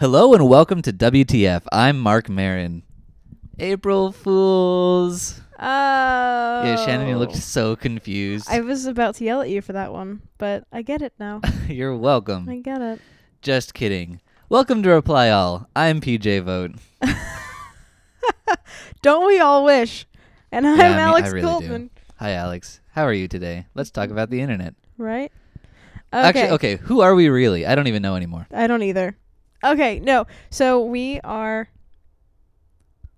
Hello and welcome to WTF. I'm Marc Maron. April Fools. Oh. Yeah, Shannon, you looked so confused. I was about to yell at you for that one, but I get it now. You're welcome. I get it. Just kidding. Welcome to Reply All. I'm PJ Vogt. Don't we all wish? And I'm Yeah, I mean, I Alex really do. Goldman. Hi, Alex. How are you today? Let's talk about the internet. Right? Okay. Actually, okay, who are we really? I don't even know anymore. I don't either. Okay, no. So we are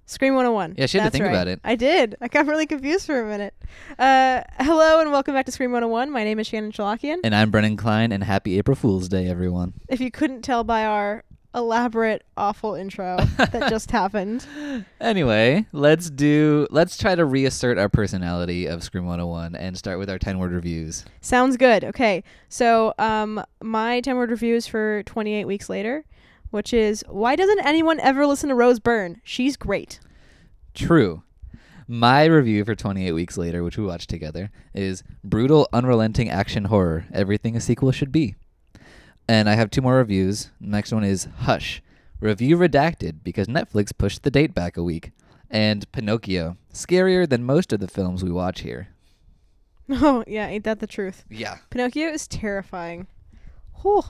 Scream 101. Yeah, she had to That's think right. about it. I did. I got really confused for a minute. Uh, hello and welcome back to Scream 101. My name is Shannon Chalakian. And I'm Brennan Klein, and happy April Fool's Day, everyone. If you couldn't tell by our elaborate, awful intro that just happened. Anyway, let's do let's try to reassert our personality of Scream 101 and start with our 10 word reviews. Sounds good. Okay. So, um, my 10 word review is for 28 weeks later, which is why doesn't anyone ever listen to Rose Byrne? She's great. True. My review for 28 weeks later, which we watched together, is brutal, unrelenting action horror. Everything a sequel should be. And I have two more reviews. Next one is Hush. Review redacted because Netflix pushed the date back a week. And Pinocchio. Scarier than most of the films we watch here. Oh, yeah, ain't that the truth? Yeah. Pinocchio is terrifying. Whew.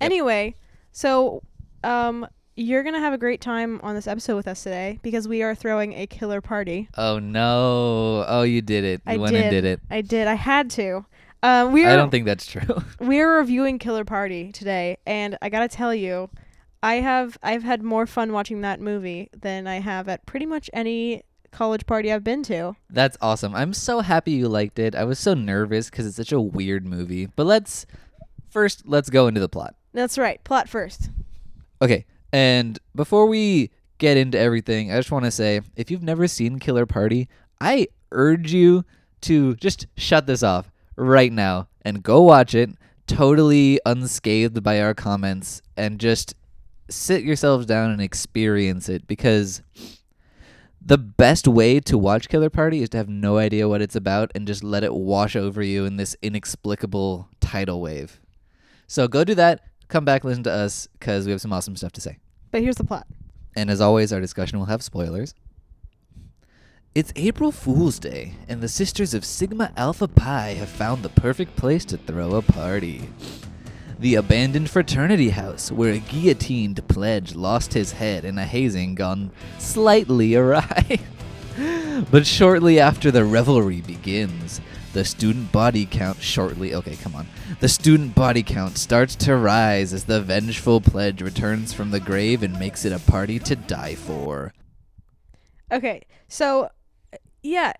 Anyway, so um you're going to have a great time on this episode with us today because we are throwing a killer party. Oh no. Oh, you did it. You I went did. and did it. I did. I had to. Um we are I don't think that's true. we're reviewing Killer Party today, and I gotta tell you, I have I've had more fun watching that movie than I have at pretty much any college party I've been to. That's awesome. I'm so happy you liked it. I was so nervous because it's such a weird movie. But let's first let's go into the plot. That's right. Plot first. Okay, and before we get into everything, I just want to say if you've never seen Killer Party, I urge you to just shut this off right now and go watch it, totally unscathed by our comments, and just sit yourselves down and experience it because the best way to watch Killer Party is to have no idea what it's about and just let it wash over you in this inexplicable tidal wave. So go do that. Come back, listen to us, because we have some awesome stuff to say. But here's the plot. And as always, our discussion will have spoilers. It's April Fool's Day, and the Sisters of Sigma Alpha Pi have found the perfect place to throw a party. The abandoned fraternity house, where a guillotined pledge lost his head in a hazing gone slightly awry. but shortly after the revelry begins, the student body count shortly. Okay, come on. The student body count starts to rise as the vengeful pledge returns from the grave and makes it a party to die for. Okay, so yeah,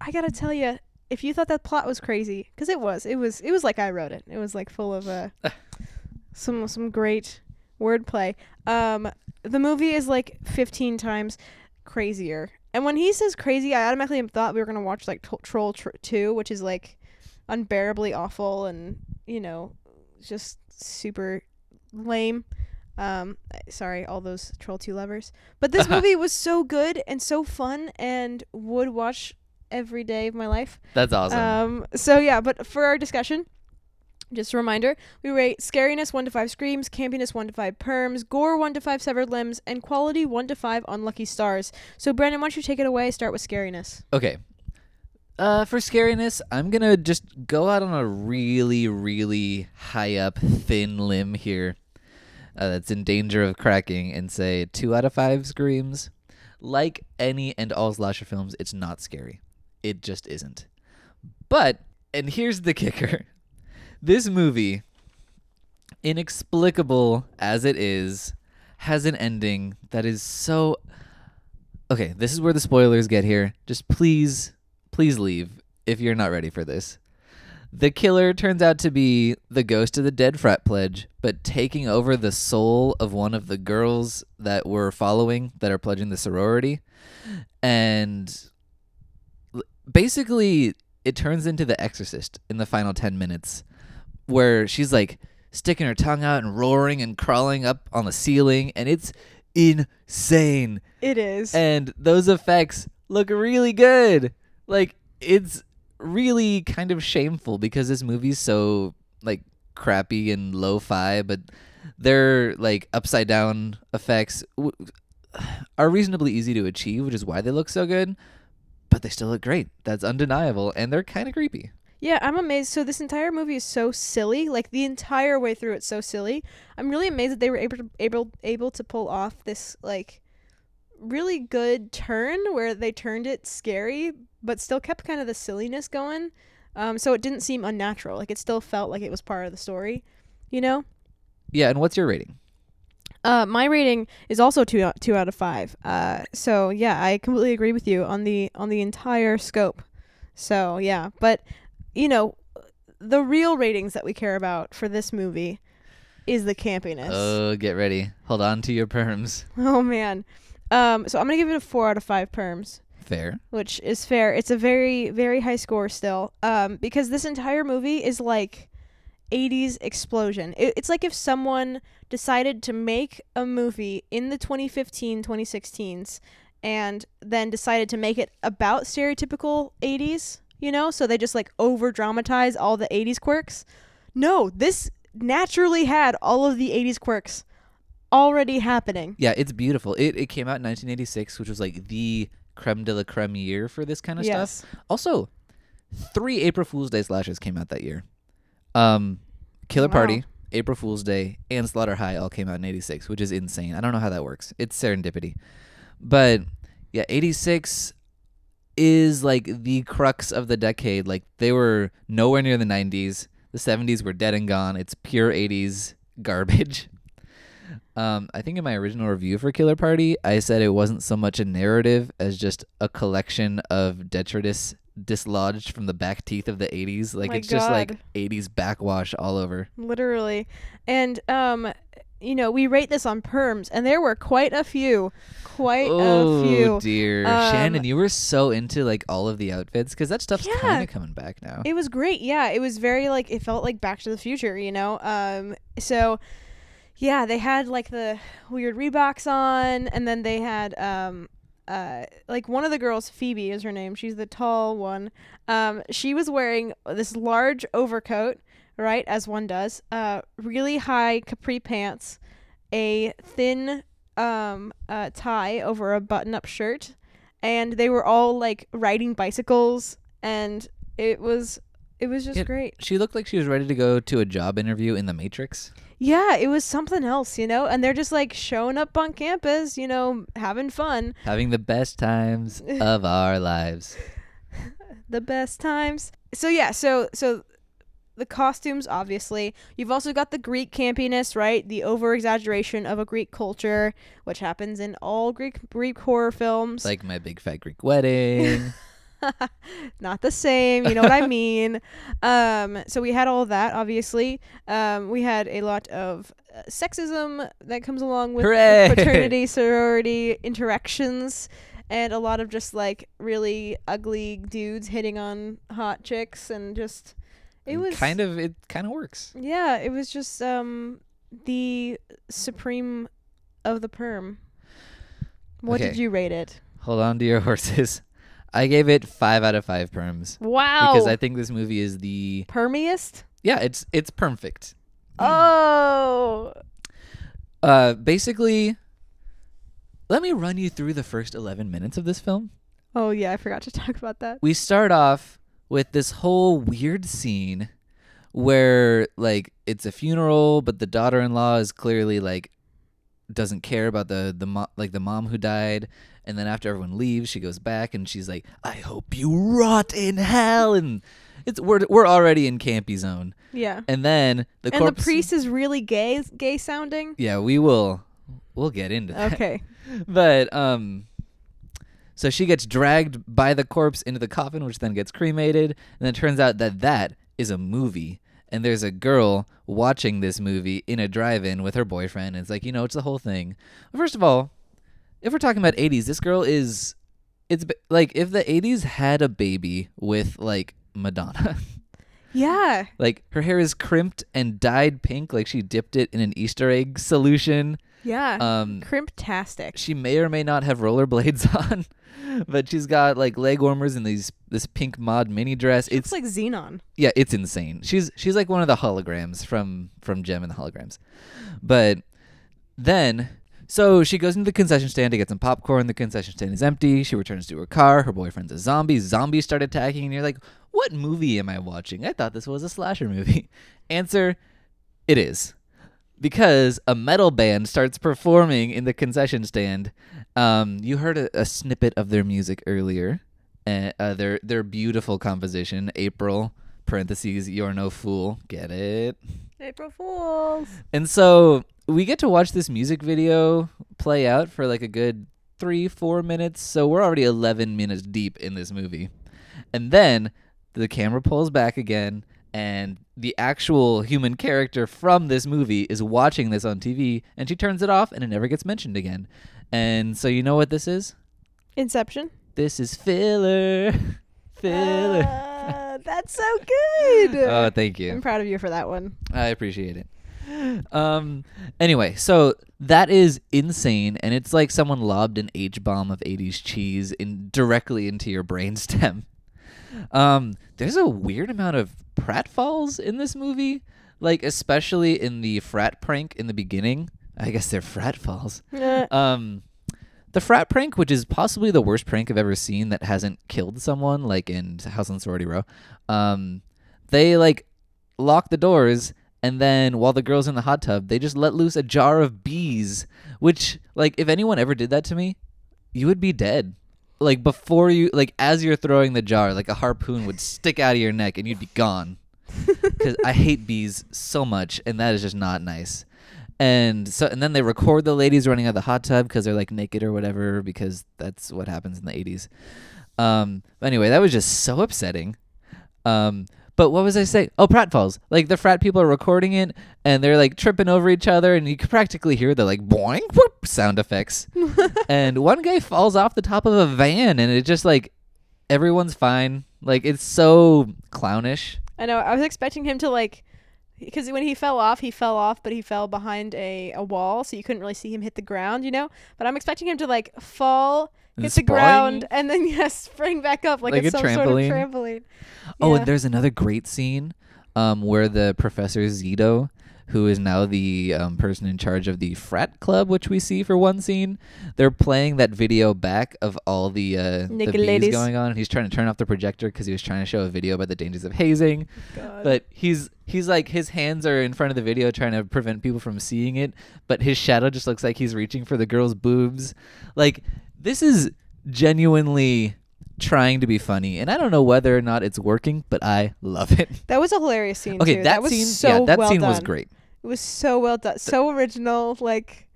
I gotta tell you, if you thought that plot was crazy, because it was, it was, it was like I wrote it. It was like full of uh, some some great wordplay. Um, the movie is like 15 times crazier. And when he says crazy, I automatically thought we were gonna watch like to- Troll tr- 2, which is like unbearably awful and you know just super lame. Um, sorry, all those Troll 2 lovers. But this movie was so good and so fun and would watch every day of my life. That's awesome. Um, so yeah, but for our discussion, just a reminder, we rate scariness 1 to 5 screams, campiness 1 to 5 perms, gore 1 to 5 severed limbs, and quality 1 to 5 unlucky stars. So Brennan, why don't you take it away? Start with scariness. Okay. Uh, for scariness, I'm gonna just go out on a really, really high up, thin limb here. Uh, that's in danger of cracking, and say two out of five screams. Like any and all slasher films, it's not scary. It just isn't. But, and here's the kicker: this movie, inexplicable as it is, has an ending that is so. Okay, this is where the spoilers get here. Just please please leave if you're not ready for this. The killer turns out to be the ghost of the dead frat pledge, but taking over the soul of one of the girls that we're following that are pledging the sorority. And basically, it turns into The Exorcist in the final 10 minutes, where she's like sticking her tongue out and roaring and crawling up on the ceiling, and it's insane It is. and those effects look really good. Like it's really kind of shameful because this movie's so like crappy and lo-fi, but their like upside down effects w- are reasonably easy to achieve, which is why they look so good. But they still look great. That's undeniable, and they're kind of creepy. Yeah, I'm amazed. So this entire movie is so silly. Like the entire way through, it's so silly. I'm really amazed that they were able to, able able to pull off this like really good turn where they turned it scary, but still kept kind of the silliness going. Um, so it didn't seem unnatural. Like it still felt like it was part of the story. You know. Yeah, and what's your rating? Uh, my rating is also two out, two out of five. Uh, so yeah, I completely agree with you on the on the entire scope. So yeah, but you know, the real ratings that we care about for this movie is the campiness. Oh, get ready. Hold on to your perms. oh man. Um, so I'm gonna give it a four out of five perms, Fair. which is fair. It's a very very high score still. Um, because this entire movie is like 80s explosion. It, it's like if someone decided to make a movie in the 2015 2016s and then decided to make it about stereotypical 80s, you know? So they just like over dramatize all the 80s quirks. No, this naturally had all of the 80s quirks already happening. Yeah, it's beautiful. It it came out in 1986, which was like the creme de la creme year for this kind of stuff. yes. Also, three April Fool's Day slashes came out that year. Um, Killer Wow. Party, April Fool's Day, and Slaughter High all came out in '86, which is insane. I don't know how that works. It's serendipity, but yeah, '86 is like the crux of the decade. Like they were nowhere near the '90s. The '70s were dead and gone. It's pure '80s garbage. Um, I think in my original review for Killer Party, I said it wasn't so much a narrative as just a collection of detritus dislodged from the back teeth of the 80s. Like My it's just like 80s backwash all over. Literally. And um you know, we rate this on perms and there were quite a few. Quite oh a few. Oh dear, Um, Shannon, you were so into like all of the outfits because that stuff's Yeah. kind of coming back now. It was great. Yeah, it was very like it felt like Back to the Future, you know. Um, so yeah, they had like the weird Reeboks on, and then they had um, uh, like one of the girls, Phoebe is her name. She's the tall one. Um, she was wearing this large overcoat, right, as one does. Uh, really high capri pants, a thin um uh tie over a button-up shirt, and they were all like riding bicycles, and it was it was just Yeah. great. she looked like she was ready to go to a job interview in the Matrix. Yeah, it was something else, you know? And they're just like showing up on campus, you know, having fun. Having the best times of our lives. The best times. So yeah, so so the costumes obviously. You've also got the Greek campiness, right? The over exaggeration of a Greek culture, which happens in all Greek Greek horror films. Like my big fat Greek wedding. not the same you know what i mean um so we had all that obviously um we had a lot of uh, sexism that comes along with Hooray! fraternity sorority interactions and a lot of just like really ugly dudes hitting on hot chicks and just it was kind of it kind of works. yeah it was just um the supreme of the perm what Okay. did you rate it Hold on to your horses. I gave it five out of five perms wow because I think this movie is the permiest yeah it's it's perfect. Oh, Uh, basically, let me run you through the first eleven minutes of this film. oh yeah, I forgot to talk about that. We start off with this whole weird scene where like it's a funeral, but the daughter-in-law is clearly like doesn't care about the the mo- like the mom who died. And then after everyone leaves she goes back and she's like i hope you rot in hell. And it's we're we're already in campy zone. Yeah, and then the and corpse the priest is really gay, gay sounding. yeah we will we'll get into that. Okay, but um so she gets dragged by the corpse into the coffin which then gets cremated. And then it turns out that that is a movie. And there's a girl watching this movie in a drive-in with her boyfriend. And it's like you know it's the whole thing. First of all if we're talking about 80s this girl is it's like if the 80s had a baby with like madonna yeah, like her hair is crimped and dyed pink like she dipped it in an easter egg solution Yeah. Um, Crimptastic. she may or may not have rollerblades on, but she's got like leg warmers and these this pink mod mini dress. It's It's like Zenon. yeah, it's insane. She's she's like one of the holograms from from Jem and the holograms. But then so she goes into the concession stand to get some popcorn. The concession stand is empty. She returns to her car. Her boyfriend's a zombie. Zombies start attacking, and you're like, "What movie am I watching? I thought this was a slasher movie." Answer: It is because a metal band starts performing in the concession stand. Um, you heard a, a snippet of their music earlier. Uh, uh, their their beautiful composition, April parentheses You're no fool. Get it? April Fools. And so we get to watch this music video play out for like a good three, four minutes. So we're already 11 minutes deep in this movie. And then the camera pulls back again, and the actual human character from this movie is watching this on TV, and she turns it off, and it never gets mentioned again. And so you know what this is? Inception. This is filler. Filler. Uh, that's so good. oh, thank you. I'm proud of you for that one. I appreciate it. Um. Anyway, so that is insane, and it's like someone lobbed an H bomb of '80s cheese in directly into your brainstem. Um. There's a weird amount of pratfalls in this movie, like especially in the frat prank in the beginning. I guess they're fratfalls. Uh, Um, the frat prank, which is possibly the worst prank I've ever seen that hasn't killed someone, like in House on Sorority Row. Um, they like lock the doors, and then while the girl's in the hot tub, they just let loose a jar of bees. Which, like, if anyone ever did that to me, you would be dead. Like before you, like as you're throwing the jar, like a harpoon would stick out of your neck, and you'd be gone. Because I hate bees so much, and that is just not nice. And so and then they record the ladies running out of the hot tub because they're like naked or whatever because that's what happens in the 80s um anyway that was just so upsetting. Um but what was i saying? Oh pratfalls like the frat people are recording it and they're like tripping over each other and you can practically hear the like boing whoop sound effects. And one guy falls off the top of a van and it just like everyone's fine. Like it's so clownish. I know. I was expecting him to like, because when he fell off, he fell off, but he fell behind a, a wall, so you couldn't really see him hit the ground, you know. But I'm expecting him to like fall, And hit the ground, and then yes, spring back up like, Like it's a some sort of trampoline? trampoline. Oh, Yeah. and there's another great scene um, where the Professor Zito, who is now the um, person in charge of the frat club, which we see for one scene, they're playing that video back of all the, uh, the bees going on, and he's trying to turn off the projector because he was trying to show a video about the dangers of hazing. God. But he's he's like his hands are in front of the video trying to prevent people from seeing it, but his shadow just looks like he's reaching for the girl's boobs. Like this is genuinely trying to be funny, and I don't know whether or not it's working, but I love it. that was a hilarious scene. Okay, too. that, was scene, so yeah, that well scene was great. It was so well done, so original. Like,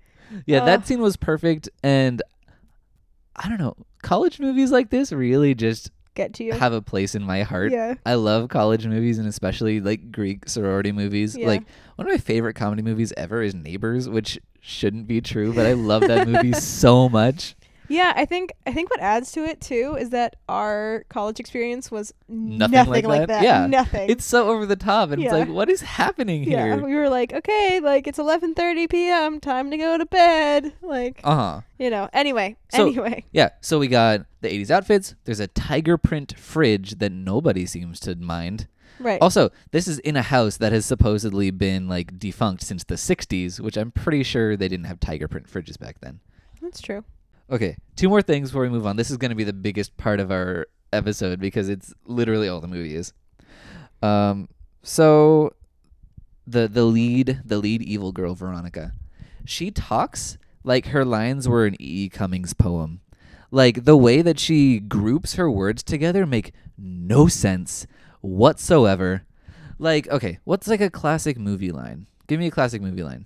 Yeah, Ugh. that scene was perfect, and I don't know, college movies like this really just get to you. have a place in my heart. yeah. I love college movies and especially like Greek sorority movies. Yeah. Like one of my favorite comedy movies ever is Neighbors, which shouldn't be true, but I love that movie so much. Yeah, I think I think what adds to it too is that our college experience was Nothing nothing, like like, that? Yeah. Nothing. It's so over the top and it's like what is happening here? yeah, we were like, okay, like it's 11:30 p.m. Time to go to bed. Like, Uh-huh. you know. Anyway, So- anyway. Yeah, so we got the 80s outfits. There's a tiger print fridge that nobody seems to mind. Right. Also, this is in a house that has supposedly been like defunct since the 60s, which I'm pretty sure they didn't have tiger print fridges back then. That's true. Okay, two more things before we move on. This is going to be the biggest part of our episode because it's literally all the movie is. Um, so the the lead the lead evil girl Veronica, she talks like her lines were an E. Cummings poem. Like the way that she groups her words together make no sense whatsoever. Like, okay, what's like a classic movie line? Give me a classic movie line.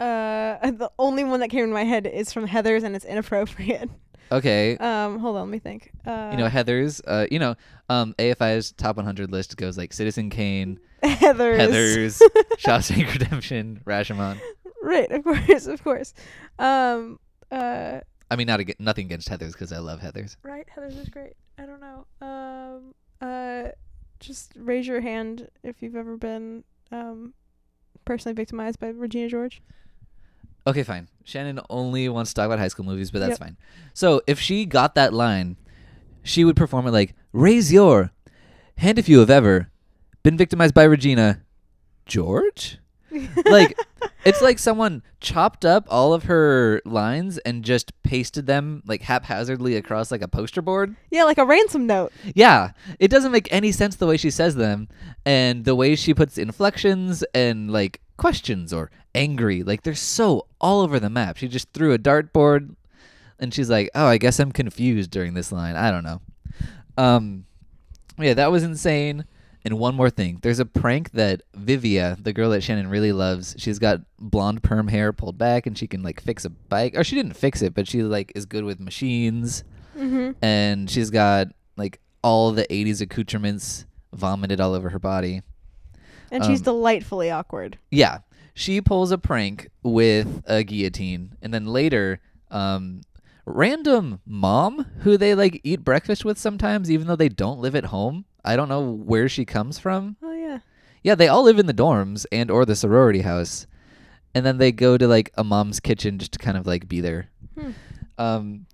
Uh, the only one that came in my head is from Heather's, and it's inappropriate. Okay, Um, hold on, let me think. Uh, you know Heather's. Uh, you know, um, AFI's top 100 list goes like Citizen Kane, Heather's. Heather's, Shawshank Redemption, Rashomon. Right, of course, of course. Um, uh, I mean, not ag- nothing against Heather's because I love Heather's. right, Heather's is great. I don't know. Um, uh, just raise your hand if you've ever been um personally victimized by Regina George. Okay, fine. Shannon only wants to talk about high school movies, but that's Yep. fine. So if she got that line, she would perform it like, "Raise your hand if you have ever been victimized by Regina George." like it's like someone chopped up all of her lines and just pasted them like haphazardly across like a poster board. Yeah, like a ransom note. Yeah, it doesn't make any sense the way she says them and the way she puts inflections and like questions or angry. Like they're so all over the map. She just threw a dartboard and she's like, "Oh, I guess I'm confused during this line. I don't know." Um yeah, that was insane. And one more thing. There's a prank that Vivia, the girl that Shannon really loves, she's got blonde perm hair pulled back and she can like fix a bike. Or she didn't fix it, but she like is good with machines Mm-hmm. and she's got like all the 80s accoutrements vomited all over her body. And she's Um, delightfully awkward. Yeah, she pulls a prank with a guillotine, and then later, um, random mom who they like eat breakfast with sometimes, even though they don't live at home. I don't know where she comes from. Oh yeah. Yeah, they all live in the dorms and or the sorority house, and then they go to like a mom's kitchen just to kind of like be there. Hmm. Um,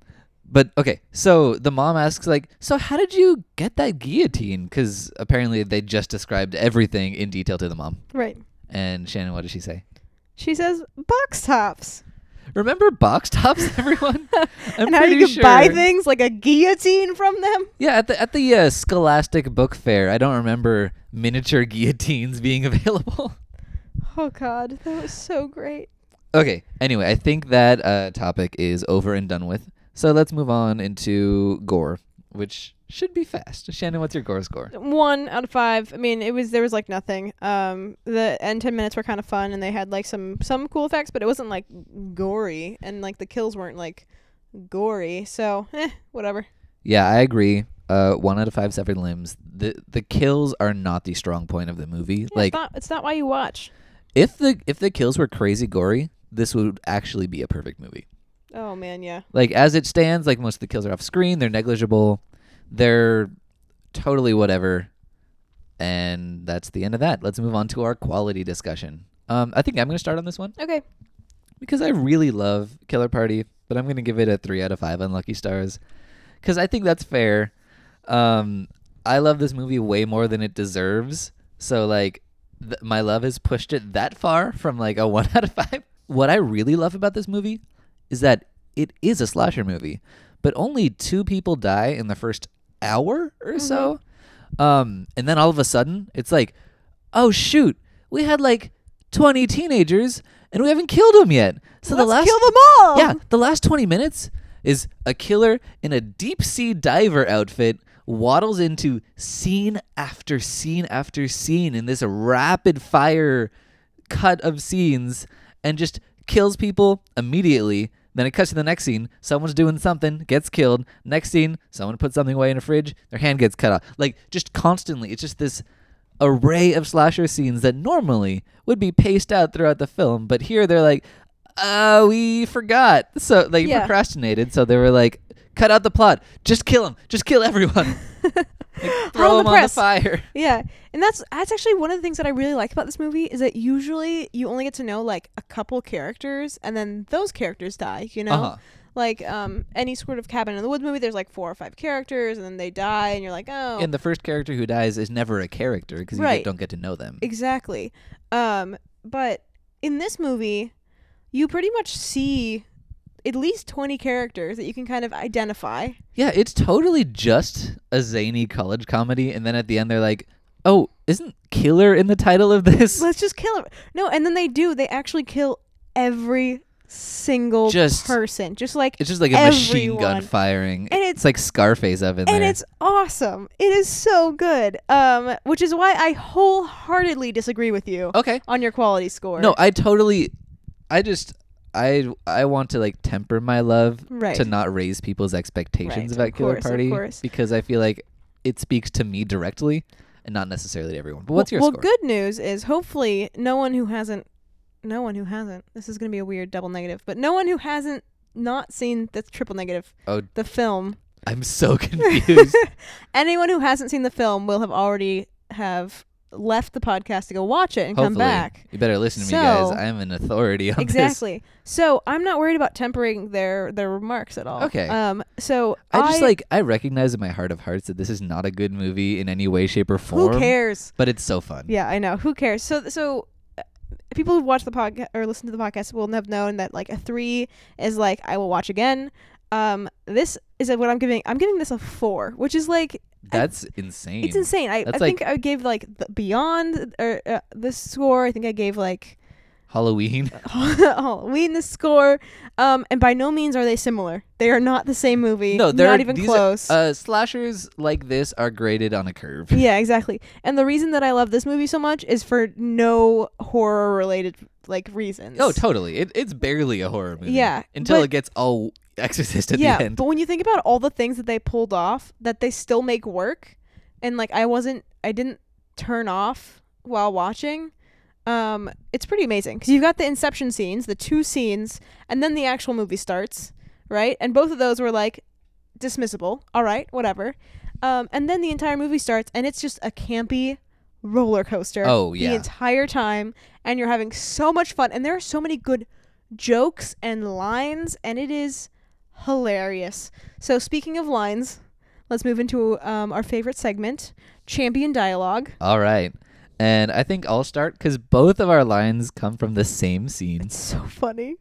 but okay, so the mom asks like, "So how did you get that guillotine?" Because apparently they just described everything in detail to the mom. Right. And Shannon, what did she say? She says box tops. Remember box tops, everyone? I'm and how you pretty can buy things like a guillotine from them. Yeah, at the at the uh, Scholastic Book Fair, I don't remember miniature guillotines being available. Oh god, that was so great. Okay. Anyway, I think that uh, topic is over and done with. So let's move on into gore, which should be fast. Shannon, what's your gore score? One out of five. I mean, it was there was like nothing. Um, the end ten minutes were kind of fun, and they had like some some cool effects, but it wasn't like gory, and like the kills weren't like gory. So, eh, whatever. Yeah, I agree. Uh, one out of five severed limbs. The the kills are not the strong point of the movie. Yeah, like it's not it's not why you watch. if the if the kills were crazy gory, this would actually be a perfect movie. Oh man, yeah. Like as it stands, like most of the kills are off screen. They're negligible. They're totally whatever. And that's the end of that. Let's move on to our quality discussion. Um, I think I'm going to start on this one Okay. because I really love Killer Party, but I'm going to give it a three out of five unlucky stars because I think that's fair. Um, I love this movie way more than it deserves. So like, th- my love has pushed it that far from like a one out of five. What I really love about this movie is that it is a slasher movie, but only two people die in the first hour or so. Um, and then all of a sudden, it's like, oh shoot, we had like 20 teenagers and we haven't killed them yet. So the last kill them all. yeah, the last 20 minutes is a killer in a deep sea diver outfit waddles into scene after scene after scene in this rapid fire cut of scenes and just kills people immediately. Then it cuts to the next scene. Someone's doing something, gets killed. Next scene, someone puts something away in a fridge, their hand gets cut off. Like just constantly. It's just this array of slasher scenes that normally would be paced out throughout the film, but here they're like, uh, we forgot. So they Yeah. procrastinated. So they were like, cut out the plot. Just kill him. Just kill everyone. Like, throw him the on the fire. Yeah, and that's that's actually one of the things that I really like about this movie is that usually you only get to know like a couple characters, and then those characters die. You know, Uh-huh. like um any sort of Cabin in the Woods movie, there's like four or five characters, and then they die, and you're like, oh, And the first character who dies is never a character because you Right. get- don't get to know them. exactly. Um, but in this movie, you pretty much see at least twenty characters that you can kind of identify. Yeah, it's totally just a zany college comedy, and then at the end they're like, "Oh, isn't killer in the title of this?" Let's just kill him. No, and then they do. They actually kill every single Just- person, just like It's just like a machine gun firing. And it's like Scarface up in and there. it's awesome. It is so good. Um, which is why I wholeheartedly disagree with you okay. on your quality score. No, I totally. I just. I I want to like temper my love right. to not raise people's expectations Right, about of Killer course, of Party course. because I feel like it speaks to me directly and not necessarily to everyone. But what's your well, score? good news is hopefully no one who hasn't, no one who hasn't. This is gonna be a weird double negative, but no one who hasn't not seen that's triple negative. Oh. the film. I'm so confused. Anyone who hasn't seen the film will have already have left the podcast to go watch it and come back. You better listen to me, guys. I am an authority on this. Exactly. So I'm not worried about tempering their their remarks at all. Okay. Um. So I just like I recognize in my heart of hearts that this is not a good movie in any way, shape, or form. who cares? But it's so fun. Yeah, I know. Who cares? So so. uh, People who watch the podcast or listen to the podcast will have known that like a three is like I will watch again. Um, this is what I'm giving. I'm giving this a four, which is like That's insane. It's insane. I, I That's think like- I gave like the Beyond or uh, this score. I think I gave like Halloween. Halloween the score. Um, and by no means are they similar. They are not the same movie. No, they're not even these are- close. uh, slashers like this are graded on a curve. yeah, exactly. And the reason that I love this movie so much is for no horror related like reasons. Oh, totally. It, it's barely a horror movie. Yeah, Until but- it gets all Exorcist at yeah, the end. but when you think about all the things that they pulled off, that they still make work, and like I wasn't, I didn't turn off while watching. Um, it's pretty amazing because you've got the Inception scenes, the two scenes, and then the actual movie starts, right? And both of those were like dismissible. All right, whatever. Um, and then the entire movie starts, and it's just a campy roller coaster. Oh, yeah. the entire time, and you're having so much fun, and there are so many good jokes and lines, and it is hilarious. So speaking of lines, let's move into um, our favorite segment, champion dialogue. All right. And I think I'll start because both of our lines come from the same scene. It's so funny.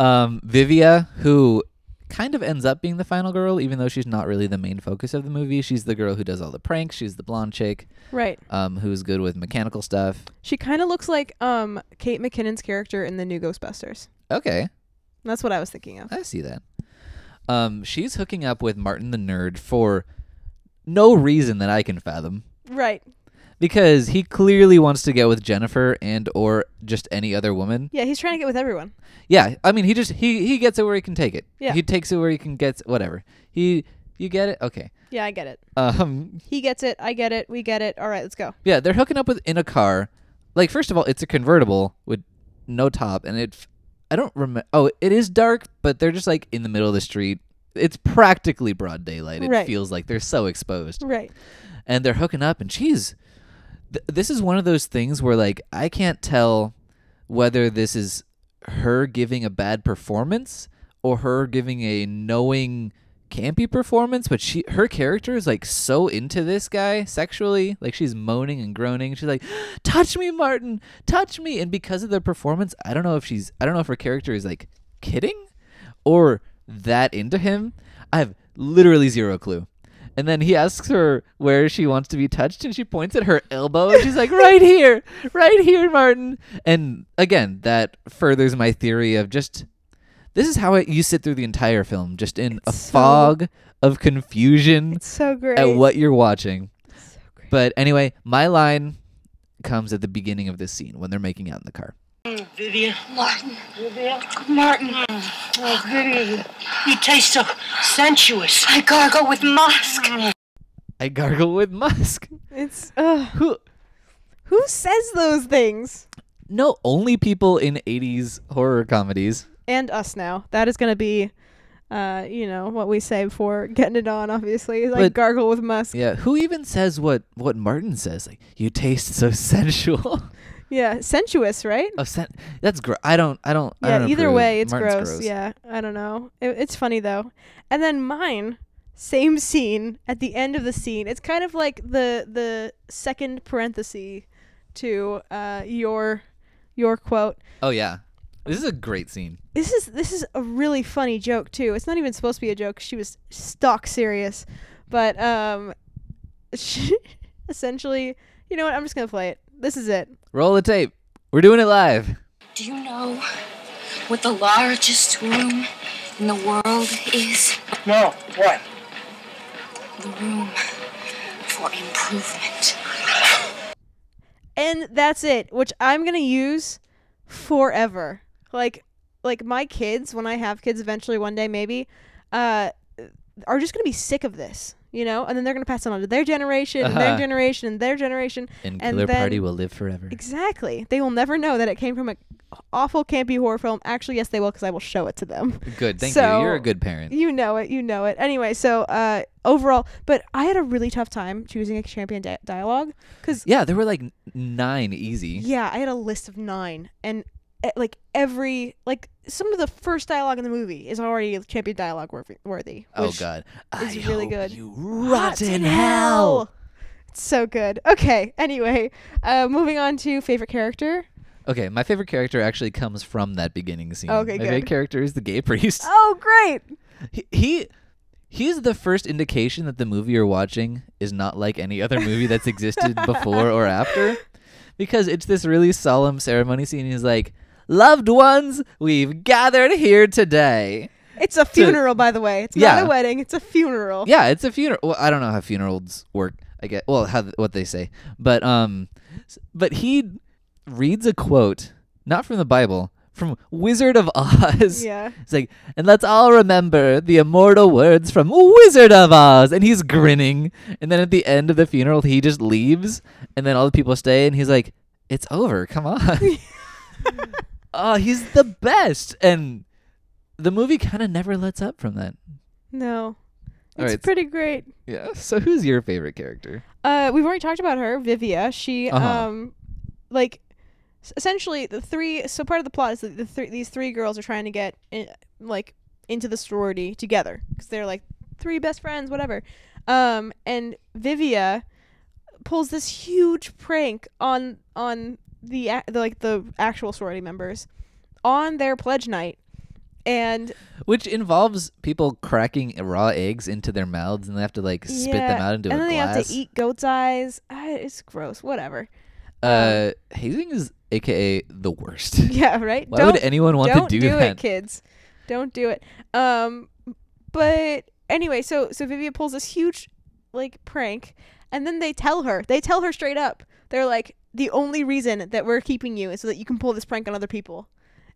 Um, Vivia, who kind of ends up being the final girl, even though she's not really the main focus of the movie. She's the girl who does all the pranks. She's the blonde chick, Right. um, who's good with mechanical stuff. She kind of looks like um Kate McKinnon's character in the new Ghostbusters. Okay, That's what I was thinking of. I see that. Um, she's hooking up with Martin the nerd for no reason that I can fathom. Right. Because he clearly wants to get with Jennifer and or just any other woman. Yeah, he's trying to get with everyone. Yeah, I mean he just he he gets it where he can take it. Yeah. He takes it where he can get whatever. He you get it? Okay. Yeah, I get it. Um He gets it. I get it. We get it. All right, let's go. yeah, they're hooking up with in a car. Like first of all, it's a convertible with no top and it I don't remember Oh, it is dark, but they're just like in the middle of the street. It's practically broad daylight. It Right. feels like they're so exposed. Right. and they're hooking up and she's th- this is one of those things where like i can't tell whether this is her giving a bad performance or her giving a knowing campy performance but she her character is like so into this guy sexually. Like she's moaning and groaning. She's like touch me martin! Touch me! And because of the performance i don't know if she's i don't know if her character is like kidding or that into him. I have literally zero clue. And then he asks her where she wants to be touched, and she points at her elbow, and she's like, "Right here, right here, Martin." And again, that furthers my theory of just this is how it, you sit through the entire film, just in a so- fog of confusion It's so great. at what you're watching. So great. But anyway, my line comes at the beginning of this scene when they're making out in the car. Vivian. Martin. Vivian. Martin. Oh, Vivian. You taste so sensuous. I gargle with musk. I gargle with musk. It's uh, Who? who says those things? No, only people in '80s horror comedies. And us now. That is gonna be, uh, you know, what we say before getting it on. Obviously, like But- gargle with musk. Yeah, who even says what what Martin says? Like, you taste so sensual. Yeah, sensuous, right? oh, sen- that's gross. I don't. I don't. I yeah. don't Either approve. way, it's Martin's gross. Yeah, I don't know. It, it's funny though. And then mine, same scene at the end of the scene. It's kind of like the the second parenthesis to uh your your quote. Oh yeah, this is a great scene. This is this is a really funny joke too. It's not even supposed to be a joke. She was stock serious, but um, she, essentially, you know what? I'm just gonna play it. This is it. Roll the tape. We're doing it live. Do you know what the largest room in the world is? No, what? The room for improvement. and that's it which i'm gonna use forever like like my kids when i have kids eventually one day maybe uh are just gonna be sick of this you know, and then they're gonna pass it on to their generation, Uh-huh. their generation, and their generation. And and Killer Party will live forever. Exactly. They will never know that it came from a awful campy horror film. Actually, yes, they will, because I will show it to them. Good. Thank you. You're a good parent. You know it. You know it. Anyway, so uh, overall, but I had a really tough time choosing a champion di- dialogue because Yeah, there were like nine easy. yeah, I had a list of nine, and like every like some of the first dialogue in the movie is already champion dialogue worthy. Oh God. is I really hope good. You rot in hell. It's so good. Okay. Anyway, uh, moving on to favorite character. Okay, my favorite character actually comes from that beginning scene. Okay, my favorite character is the gay priest. Oh, great. He, he he's the first indication that the movie you're watching is not like any other movie that's existed before or after, because it's this really solemn ceremony scene. He's like, "Loved ones, we've gathered here today." It's a funeral, by the way. It's not a wedding. It's a funeral. Yeah, it's a funeral. Well, I don't know how funerals work. I get well how what they say, but um, but he reads a quote not from the Bible, from Wizard of Oz. Yeah. It's like, and let's all remember the immortal words from Wizard of Oz. And he's grinning. And then at the end of the funeral, he just leaves. And then all the people stay. And he's like, it's over. Come on. oh, he's the best. And the movie kind of never lets up from that. No. All It's right. pretty great. Yeah. So who's your favorite character? Uh, we've already talked about her, Vivia. She, Uh-huh. um, like, essentially the three. So part of the plot is that the three these three girls are trying to get in, like into the sorority together because they're like three best friends, whatever. Um, and Vivia pulls this huge prank on on the, a- the like the actual sorority members on their pledge night, and Which involves people cracking raw eggs into their mouths and they have to like spit them out into and a then glass. they have to eat goat's eyes. Ah, it's gross. Whatever. Uh, hazing is AKA the worst. Yeah, right. Why don't would anyone want to don't to do, that? it, kids. Don't do it. Um, but anyway, so so Vivia pulls this huge like prank, and then they tell her. They tell her straight up. They're like, the only reason that we're keeping you is so that you can pull this prank on other people.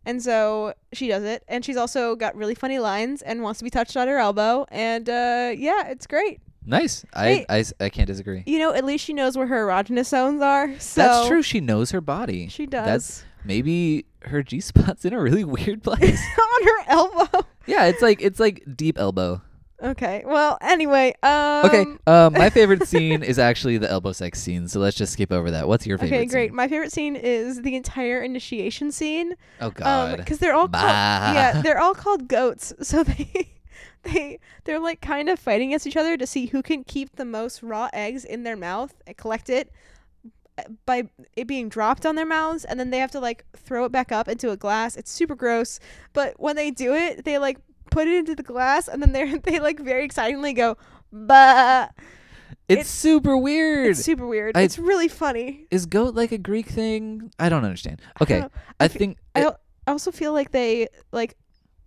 And so she does it, and she's also got really funny lines and wants to be touched on her elbow. And uh, yeah, it's great. Nice. I. I s- I can't disagree. You know, at least she knows where her erogenous zones are. So That's true. She knows her body. She does. That's maybe her G spot's in a really weird place. on her elbow. yeah, it's like it's like deep elbow. Okay. Well, anyway. Um, Okay. Um, my favorite scene is actually the elbow sex scene. So let's just skip over that. What's your favorite? Okay, great. scene? My favorite scene is the entire initiation scene. Oh Um, God. because they're all called, yeah, they're all called goats. So they they they're like kind of fighting against each other to see who can keep the most raw eggs in their mouth and collect it uh, by it being dropped on their mouths and then they have to like throw it back up into a glass. It's super gross, but when they do it, they like put it into the glass and then they they like very excitingly go bah. it's, it- super weird. It's super weird. I- it's really funny. is goat like a Greek thing? I don't understand. Okay, know. I, fe- think I, it- I also feel like they like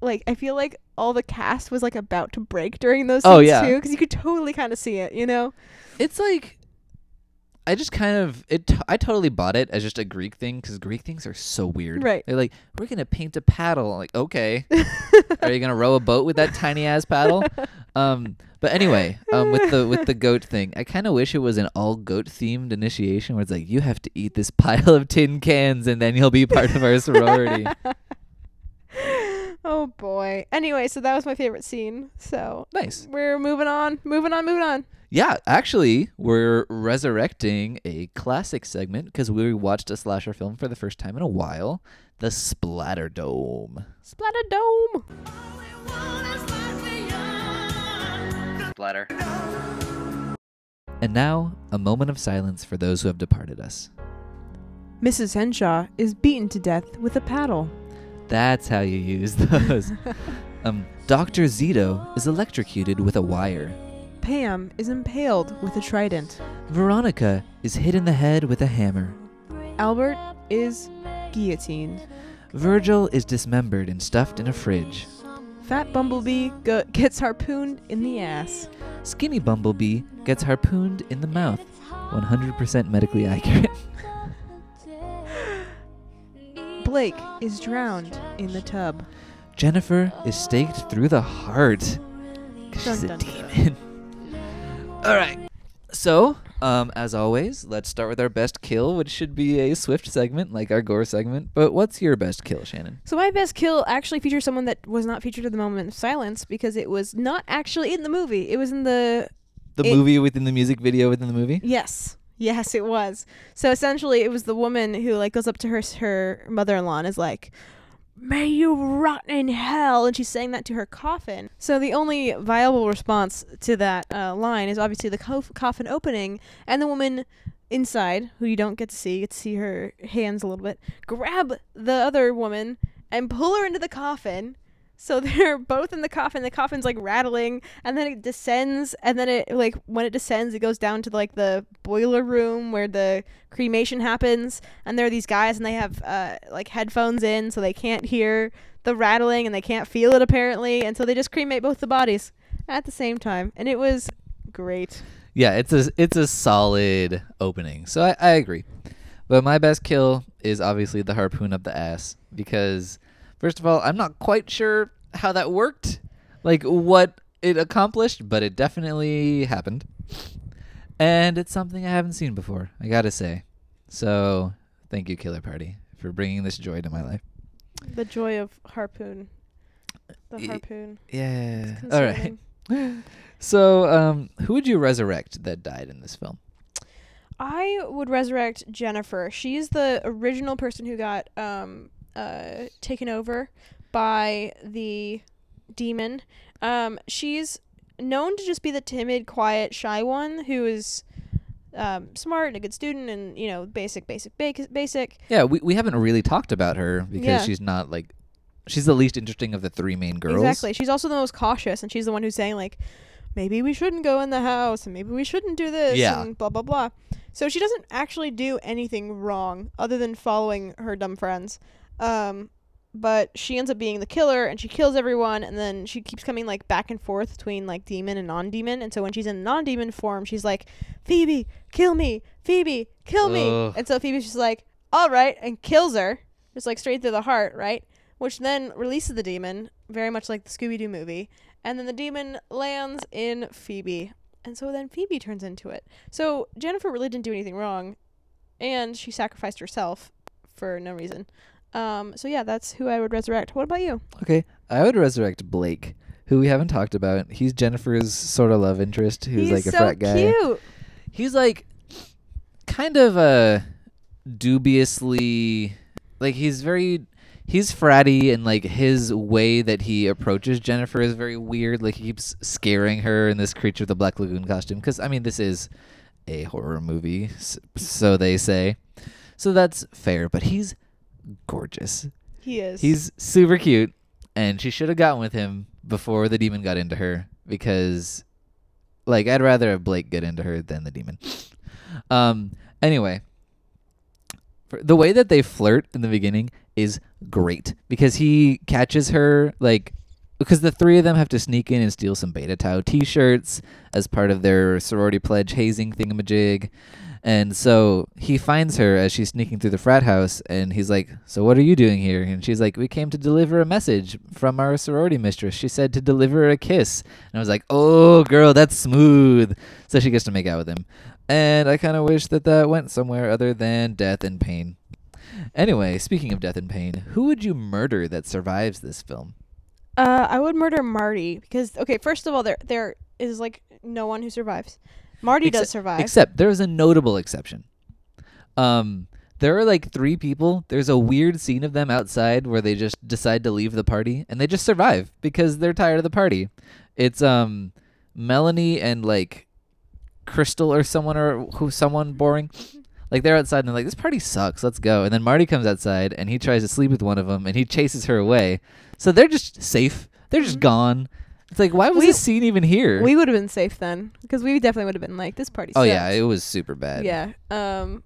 like I feel like all the cast was like about to break during those oh, scenes Oh, yeah. too because you could totally kind of see it, you know. it's like I just kind of it. T- I totally bought it as just a Greek thing because Greek things are so weird. Right. They're like, we're gonna paint a paddle. I'm like, okay. are you gonna row a boat with that tiny ass paddle? Um. But anyway, um, with the with the goat thing, I kind of wish it was an all goat themed initiation where it's like you have to eat this pile of tin cans and then you'll be part of our sorority. oh boy. Anyway, so that was my favorite scene. So nice. we're moving on, moving on, moving on. Yeah, actually, we're resurrecting a classic segment because we watched a slasher film for the first time in a while, The Splatter Dome. Splatter Dome. Splatter. And now, a moment of silence for those who have departed us. Mrs. Henshaw is beaten to death with a paddle. That's how you use those. um, Dr. Zito is electrocuted with a wire. Pam is impaled with a trident. Veronica is hit in the head with a hammer. Albert is guillotined. Virgil is dismembered and stuffed in a fridge. Fat Bumblebee go- gets harpooned in the ass. Skinny Bumblebee gets harpooned in the mouth. 100% medically accurate. Blake is drowned in the tub. Jennifer is staked through the heart. 'cause she's Dun, a dun, dun. All right. So, um, as always, let's start with our best kill, which should be a swift segment like our gore segment. But what's your best kill, Shannon? So my best kill actually features someone that was not featured in the moment of silence because it was not actually in the movie. It was in the The It- movie within the music video within the movie? yes. Yes, it was. So essentially, it was the woman who like goes up to her her mother-in-law and is like, "May you rot in hell," and she's saying that to her coffin. So the only viable response to that uh, line is obviously the cof- coffin opening and the woman inside, who you don't get to see, you get to see her hands a little bit, grab the other woman and pull her into the coffin. So they're both in the coffin. The coffin's like rattling, and then it descends. And then it like when it descends, it goes down to like the boiler room where the cremation happens. And there are these guys, and they have uh, like headphones in, so they can't hear the rattling, and they can't feel it apparently. And so they just cremate both the bodies at the same time, and it was great. Yeah, it's a it's a solid opening. So I, I agree. But my best kill is obviously the harpoon up the ass because first of all, I'm not quite sure how that worked, like what it accomplished, but it definitely happened. And it's something I haven't seen before, I got to say. So, thank you Killer Party for bringing this joy to my life. The joy of harpoon. The harpoon. Yeah. All right. So, um who would you resurrect that died in this film? I would resurrect Jennifer. She's the original person who got um uh taken over by the demon. Um she's known to just be the timid, quiet, shy one who is um smart and a good student and you know basic basic basic basic. Yeah, we, we haven't really talked about her because Yeah. she's not like she's the least interesting of the three main girls. Exactly. She's also the most cautious and she's the one who's saying like maybe we shouldn't go in the house and maybe we shouldn't do this Yeah. and blah blah blah. So she doesn't actually do anything wrong other than following her dumb friends. Um but she ends up being the killer and she kills everyone and then she keeps coming like back and forth between like demon and non-demon. And so when she's in non-demon form she's like Phoebe kill me. Phoebe kill me. Ugh. and so Phoebe's just like all right and kills her. Just like straight through the heart right? Which then releases the demon very much like the Scooby-Doo movie. And then the demon lands in Phoebe. And so then Phoebe turns into it. So Jennifer really didn't do anything wrong and she sacrificed herself for no reason um, so yeah, that's who I would resurrect. What about you? Okay, I would resurrect Blake, who we haven't talked about. He's Jennifer's sort of love interest, who's He's like a so frat guy. cute. He's like kind of a dubiously like he's very he's fratty and like his way that he approaches Jennifer is very weird. Like he keeps scaring her in this creature with the black lagoon costume because I mean this is a horror movie, so they say. So that's fair, but he's gorgeous. He is. He's super cute, and she should have gotten with him before the demon got into her because, like, I'd rather have Blake get into her than the demon. Um. Anyway, for the way that they flirt in the beginning is great because he catches her like because the three of them have to sneak in and steal some Beta Tau T-shirts as part of their sorority pledge hazing thingamajig. And so he finds her as she's sneaking through the frat house, and he's like, "So what are you doing here?" And she's like, "We came to deliver a message from our sorority mistress. She said to deliver a kiss." And I was like, "Oh, girl, that's smooth." So she gets to make out with him, and I kind of wish that that went somewhere other than death and pain. Anyway, speaking of death and pain, who would you murder that survives this film? Uh, I would murder Marty because okay, first of all, there there is like no one who survives. Marty does survive. Except there's a notable exception. Um, there are like three people. There's a weird scene of them outside where they just decide to leave the party and they just survive because they're tired of the party. It's um Melanie and like Crystal or someone or who someone boring. Like they're outside and they're like, "This party sucks. Let's go." And then Marty comes outside and he tries to sleep with one of them and he chases her away. So they're just safe. They're just Mhm. gone. It's like, why was We- this scene even here? we would have been safe then because we definitely would have been like this party. oh yeah, it was super bad. Yeah. Um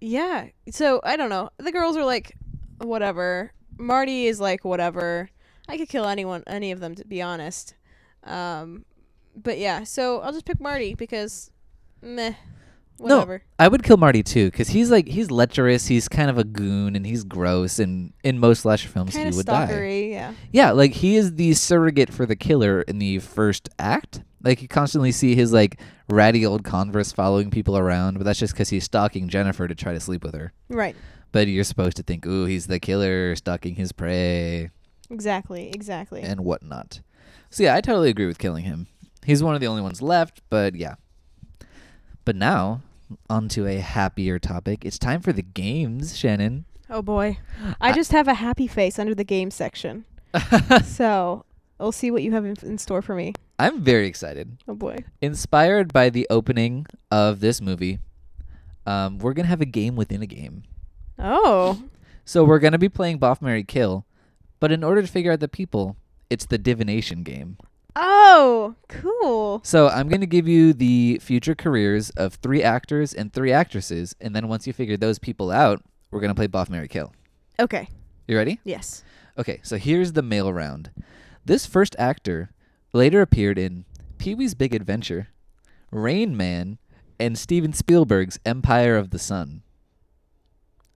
Yeah. So I don't know. The girls are like whatever. Marty is like whatever. I could kill anyone any of them to be honest. Um but yeah, so I'll just pick Marty because meh. No, I would kill Marty too, because he's like he's lecherous, he's kind of a goon, and he's gross. And in most slasher films, kind he would die. yeah. Yeah, like he is the surrogate for the killer in the first act, Like you constantly see his like ratty old Converse following people around, but that's just because he's stalking Jennifer to try to sleep with her. Right. But you're supposed to think, ooh, he's the killer stalking his prey Exactly. Exactly. and whatnot. So yeah, I totally agree with killing him. He's one of the only ones left, but yeah. But now, onto a happier topic. It's time for the games, Shannon. oh boy. I I- just have a happy face under the game section. so we'll see what you have in, in store for me. I'm very excited. Oh boy. Inspired by the opening of this movie, um, we're gonna have a game within a game. Oh. So we're gonna be playing Boff Mary Kill, but in order to figure out the people, it's the divination game. Oh, cool. So I'm gonna give you the future careers of three actors and three actresses, and then once you figure those people out, we're gonna play Boff Mary Kill. Okay. You ready? Yes. Okay, so here's the mail round. This first actor later appeared in Pee Wee's Big Adventure, Rain Man, and Steven Spielberg's Empire of the Sun.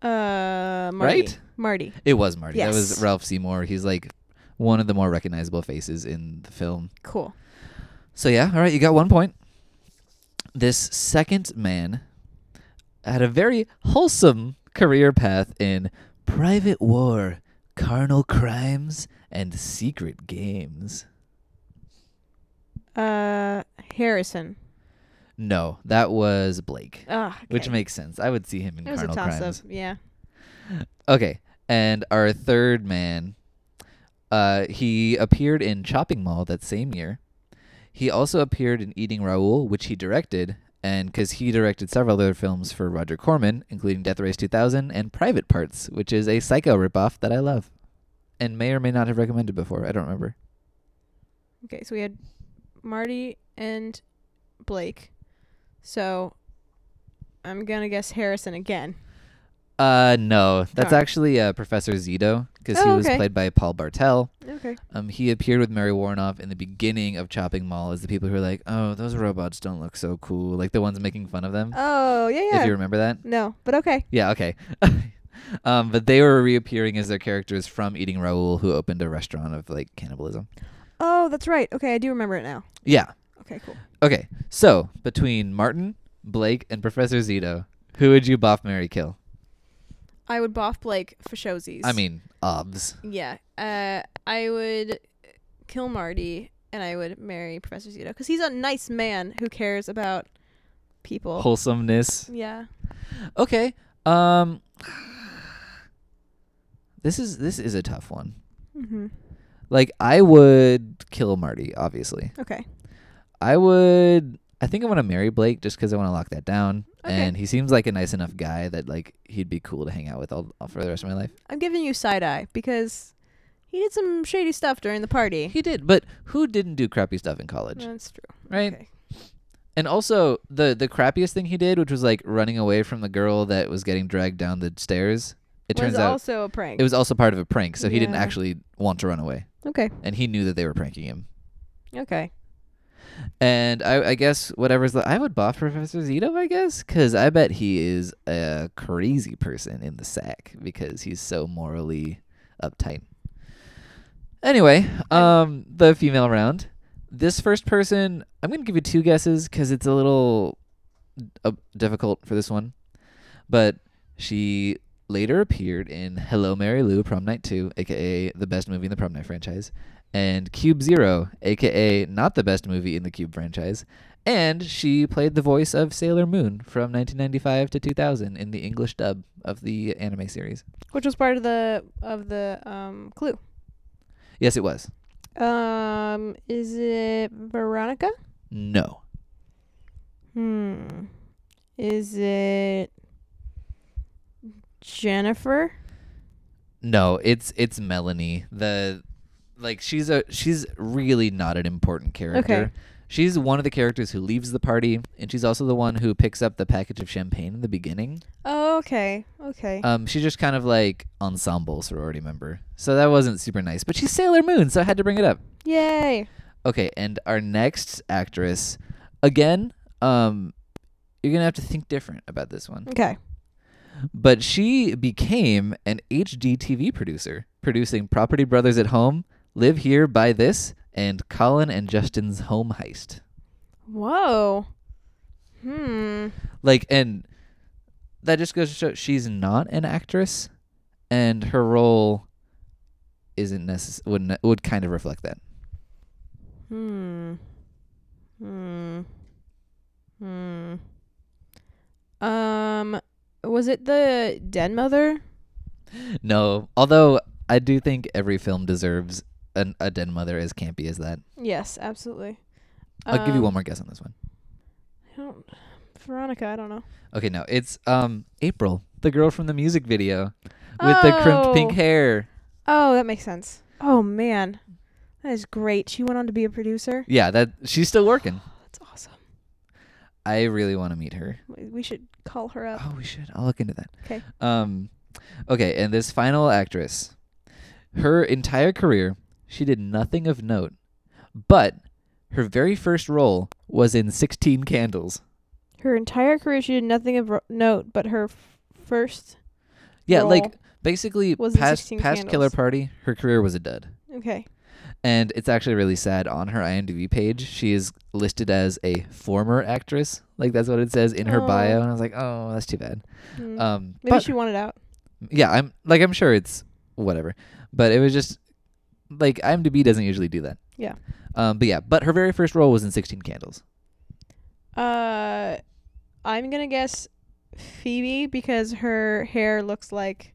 Uh, Marty. Right? Marty. It was Marty. Yes. That was Ralph Seymour. He's like one of the more recognizable faces in the film. Cool. So yeah, all right, you got one point. This second man had a very wholesome career path in private war, carnal crimes, and secret games. Uh, Harrison. No, that was Blake, Ah, which makes sense. I would see him in it was a carnal toss crimes. up. Yeah. Okay, and our third man, uh, he appeared in Chopping Mall that same year. He also appeared in Eating Raoul, which he directed, and because he directed several other films for Roger Corman, including Death Race 2000 and Private Parts, which is a Psycho ripoff that I love, and may or may not have recommended before. I don't remember. Okay, so we had Marty and Blake. So I'm gonna guess Harrison again. Uh, no, that's actually uh, Professor Zito because he Oh, was okay. played by Paul Bartel. Okay. Um, he appeared with Mary Woronov in the beginning of Chopping Mall as the people who are like, "Oh, those robots don't look so cool," like the ones making fun of them. Oh yeah If yeah. you remember that, no, but okay. yeah, okay. um, but they were reappearing as their characters from Eating Raoul, who opened a restaurant of like cannibalism. Oh, that's right. Okay, I do remember it now. Yeah. Okay, cool. Okay. So between Martin, Blake, and Professor Zito, who would you boff, Mary, kill? I would boff Blake for showsies. I mean, obs. yeah. Uh, I would kill Marty and I would marry Professor Zito because he's a nice man who cares about people. Wholesomeness. yeah. Okay. Um. This is this is a tough one. Mm-hmm. Like I would kill Marty, obviously. Okay. I would. I think I want to marry Blake just because I want to lock that down. Okay. And he seems like a nice enough guy that like he'd be cool to hang out with all, all for the rest of my life. I'm giving you side eye because he did some shady stuff during the party. He did, but who didn't do crappy stuff in college, That's true. right? Okay. And also the the crappiest thing he did, which was like running away from the girl that was getting dragged down the stairs. It was turns out also a prank. it was also part of a prank, so he didn't Yeah. actually want to run away, okay. and he knew that they were pranking him. Okay. And I, I guess whatever's the, I would buff Professor Zito, I guess, because I bet he is a crazy person in the sack because he's so morally uptight. Anyway, um, the female round. This first person, I'm gonna give you two guesses because it's a little uh, difficult for this one, but she later appeared in Hello Mary Lou Prom Night 2, aka the best movie in the Prom Night franchise, and Cube Zero, aka not the best movie in the Cube franchise. And she played the voice of Sailor Moon from 1995 to 2000 in the English dub of the anime series. Which was part of the of the um clue. Yes, it was. Um, is it Veronica? No. Hmm. Is it Jennifer? No, it's it's Melanie. The like she's a she's really not an important character. Okay. She's one of the characters who leaves the party, and she's also the one who picks up the package of champagne in the beginning. Oh, okay. Okay. Um, she's just kind of like ensemble sorority member, so that wasn't super nice. But she's Sailor Moon, so I had to bring it up. Yay. Okay, and our next actress, again, um, you're gonna have to think different about this one. Okay. But she became an HGTV producer, producing Property Brothers at Home, Live Here, Buy This, and Colin and Justin's Home Heist. Whoa. Hmm. Like, and that just goes to show she's not an actress, and her role isn't necess- would ne- would kind of reflect that. Hmm. Hmm. Hmm. Um, was it the Den Mother? No, although I do think every film deserves an, a den mother as campy as that. Yes, absolutely. I'll give you Um, one more guess on this one. I don't, Veronica, I don't know. Okay, no, it's um April, the girl from the music video with the crimped pink Oh. hair. Oh, that makes sense. Oh man, that is great. She went on to be a producer. Yeah, that she's still working. That's awesome. I really want to meet her. We- should call her up. Oh, we should. I'll look into that. 'Kay. Um, okay, and this final actress, her entire career, she did nothing of note, but her very first role was in Sixteen Candles. Her entire career, she did nothing of ro- note, but her f- first. Yeah, like basically was in past 16 past Killer Party, her career was a dud. Okay. And it's actually really sad. On her IMDb page, she is listed as a former actress. Like that's what it says in her bio. Oh. And I was like, oh, that's too bad. Hmm. Um, Maybe but she wanted out. yeah, I'm like I'm sure it's whatever, but it was just like IMDb doesn't usually do that. Yeah. Um, but yeah, but her very first role was in Sixteen Candles. Uh, I'm gonna guess Phoebe because her hair looks like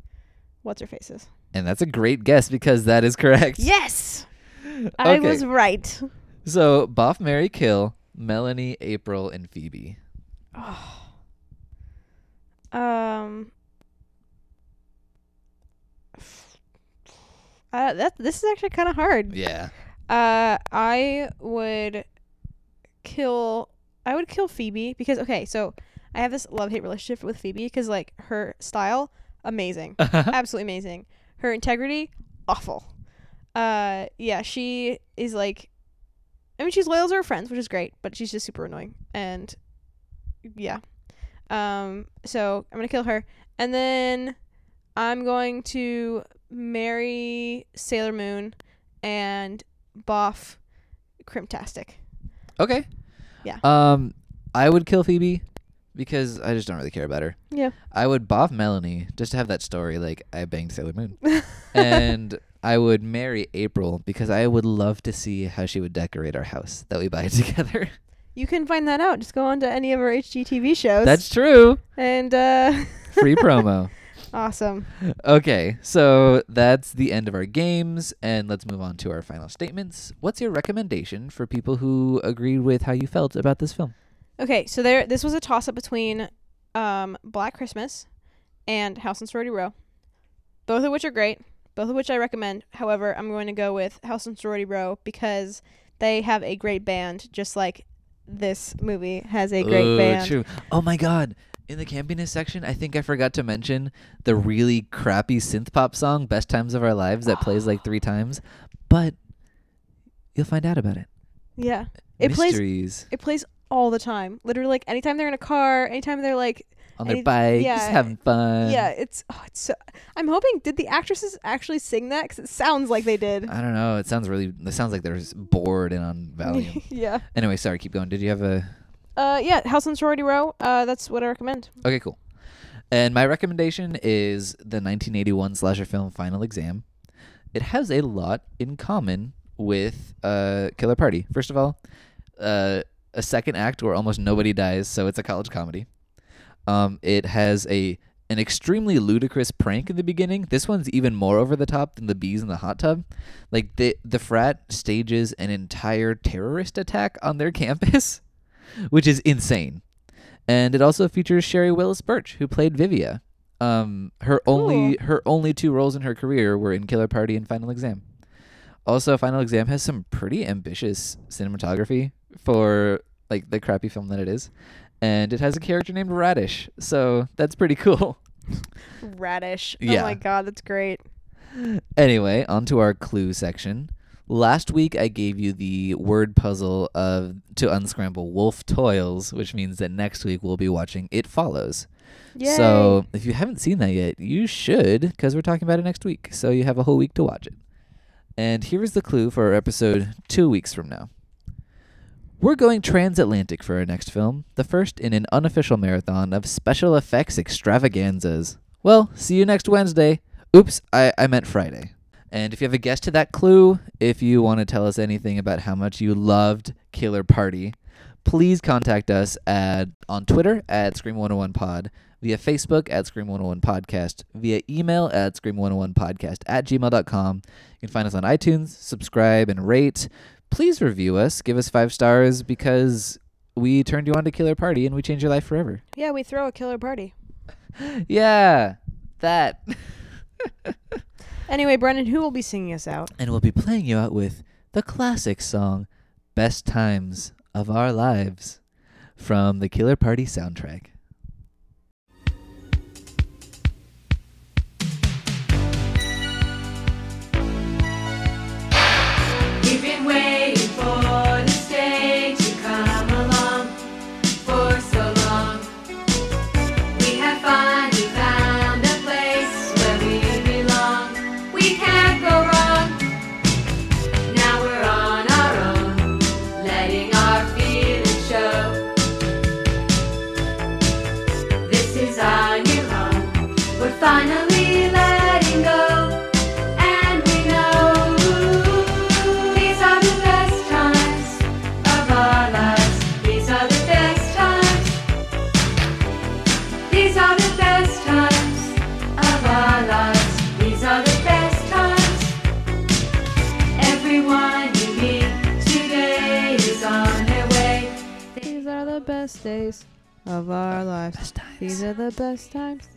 what's her face's. And that's a great guess because that is correct. Yes, I was right. So Boff, Mary, Kill, Melanie, April, and Phoebe. Um. Uh, that this is actually kind of hard. Yeah. Uh, I would kill. I would kill Phoebe because okay, so I have this love hate relationship with Phoebe because like her style amazing, absolutely amazing. Her integrity awful. Uh, yeah, she is like. I mean, she's loyal to her friends, which is great, but she's just super annoying. And yeah, um, so I'm gonna kill her, and then I'm going to marry Sailor Moon and Boff Crimtastic. Okay. Yeah. Um, I would kill Phoebe because I just don't really care about her. Yeah. I would boff Melanie just to have that story like I banged Sailor Moon. and I would marry April because I would love to see how she would decorate our house that we buy together. You can find that out. Just go on to any of our HGTV shows. That's true. and uh, Free promo. Awesome. Okay, so that's the end of our games, and let's move on to our final statements. What's your recommendation for people who agreed with how you felt about this film? Okay, so there. This was a toss up between um, Black Christmas and House on Sorority Row, both of which are great. Both of which I recommend. However, I'm going to go with House on Sorority Row because they have a great band, just like this movie has a great Oh, band. True. Oh my god. In the campiness section, I think I forgot to mention the really crappy synth pop song "Best Times of Our Lives" that plays like three times, but you'll find out about it. Yeah, it plays. It plays all the time. Literally, like anytime they're in a car, anytime they're like on their any- bike, yeah, having fun. yeah, it's oh, it's so. I'm hoping did the actresses actually sing that? Because it sounds like they did. I don't know. It sounds really. It sounds like they're bored and on Valium. yeah. anyway, sorry. Keep going. Did you have a? Uh, yeah. House on Sorority Row. Uh, that's what I recommend. Okay, cool. And my recommendation is the 1981 slasher film Final Exam. It has a lot in common with uh, Killer Party. First of all, uh, a second act where almost nobody dies, so it's a college comedy. Um, it has a an extremely ludicrous prank in the beginning. This one's even more over the top than the bees in the hot tub. Like the the frat stages an entire terrorist attack on their campus, which is insane and it also features Sherry Willis Burch, who played Vivia. Um, her only her only two roles in her career were in Killer Party and Final Exam. Also, Final Exam has some pretty ambitious cinematography for like the crappy film that it is, and it has a character named Radish, so that's pretty cool. Radish. Yeah. Oh my god, that's great. Anyway, on to our clue section. Last week I gave you the word puzzle of to unscramble Wolf Toils, which means that next week we'll be watching It Follows. Yay. So if you haven't seen that yet, you should, because we're talking about it next week. So you have a whole week to watch it. And here is the clue for our episode two weeks from now. We're going transatlantic for our next film, the first in an unofficial marathon of special effects extravaganzas. Well, see you next Wednesday. Oops, I, I meant Friday. And if you have a guess to that clue, if you want to tell us anything about how much you loved Killer Party, please contact us at on Twitter at Scream101pod, via Facebook at Scream101podcast, via email at Scream101podcast at gmail.com. You can find us on iTunes, subscribe and rate. Please review us, give us five stars because we turned you on to Killer Party and we changed your life forever. Yeah, we throw a killer party. Yeah, that. Anyway, Brennan, who will be singing us out? and we'll be playing you out with the classic song Best Times of Our Lives from the Killer Party soundtrack. Best days of our lives. These are the best times.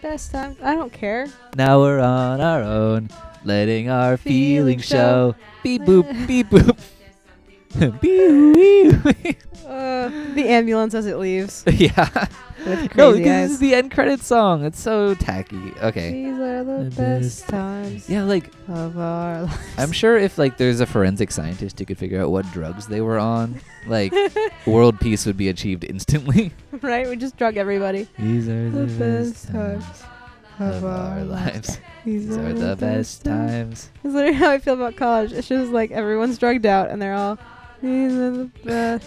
Best times. I don't care. Now we're on our own, letting our feelings show. Beep boop, beep boop. Beep, wee. Uh, the ambulance as it leaves. yeah. With No, because this is the end credit song. It's so tacky. Okay. These are the The best best times Yeah, like of our lives. I'm sure if like there's a forensic scientist who could figure out what drugs they were on, like world peace would be achieved instantly. right? We just drug everybody. These are The best times of our lives. These These are the best times. That's literally how I feel about college. It's just like everyone's drugged out and they're all, these are the best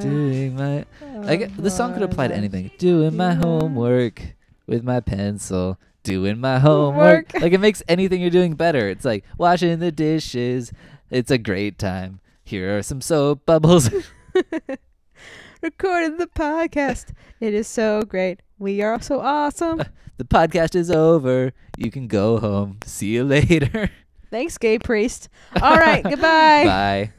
Doing my I get, of the song could apply to anything. Doing my homework with my pencil. Doing my homework. Homework. like it makes anything you're doing better. It's like washing the dishes. It's a great time. Here are some soap bubbles. Recording the podcast. it is so great. We are so awesome. the podcast is over. You can go home. See you later. Thanks, gay priest. All right, goodbye. Bye.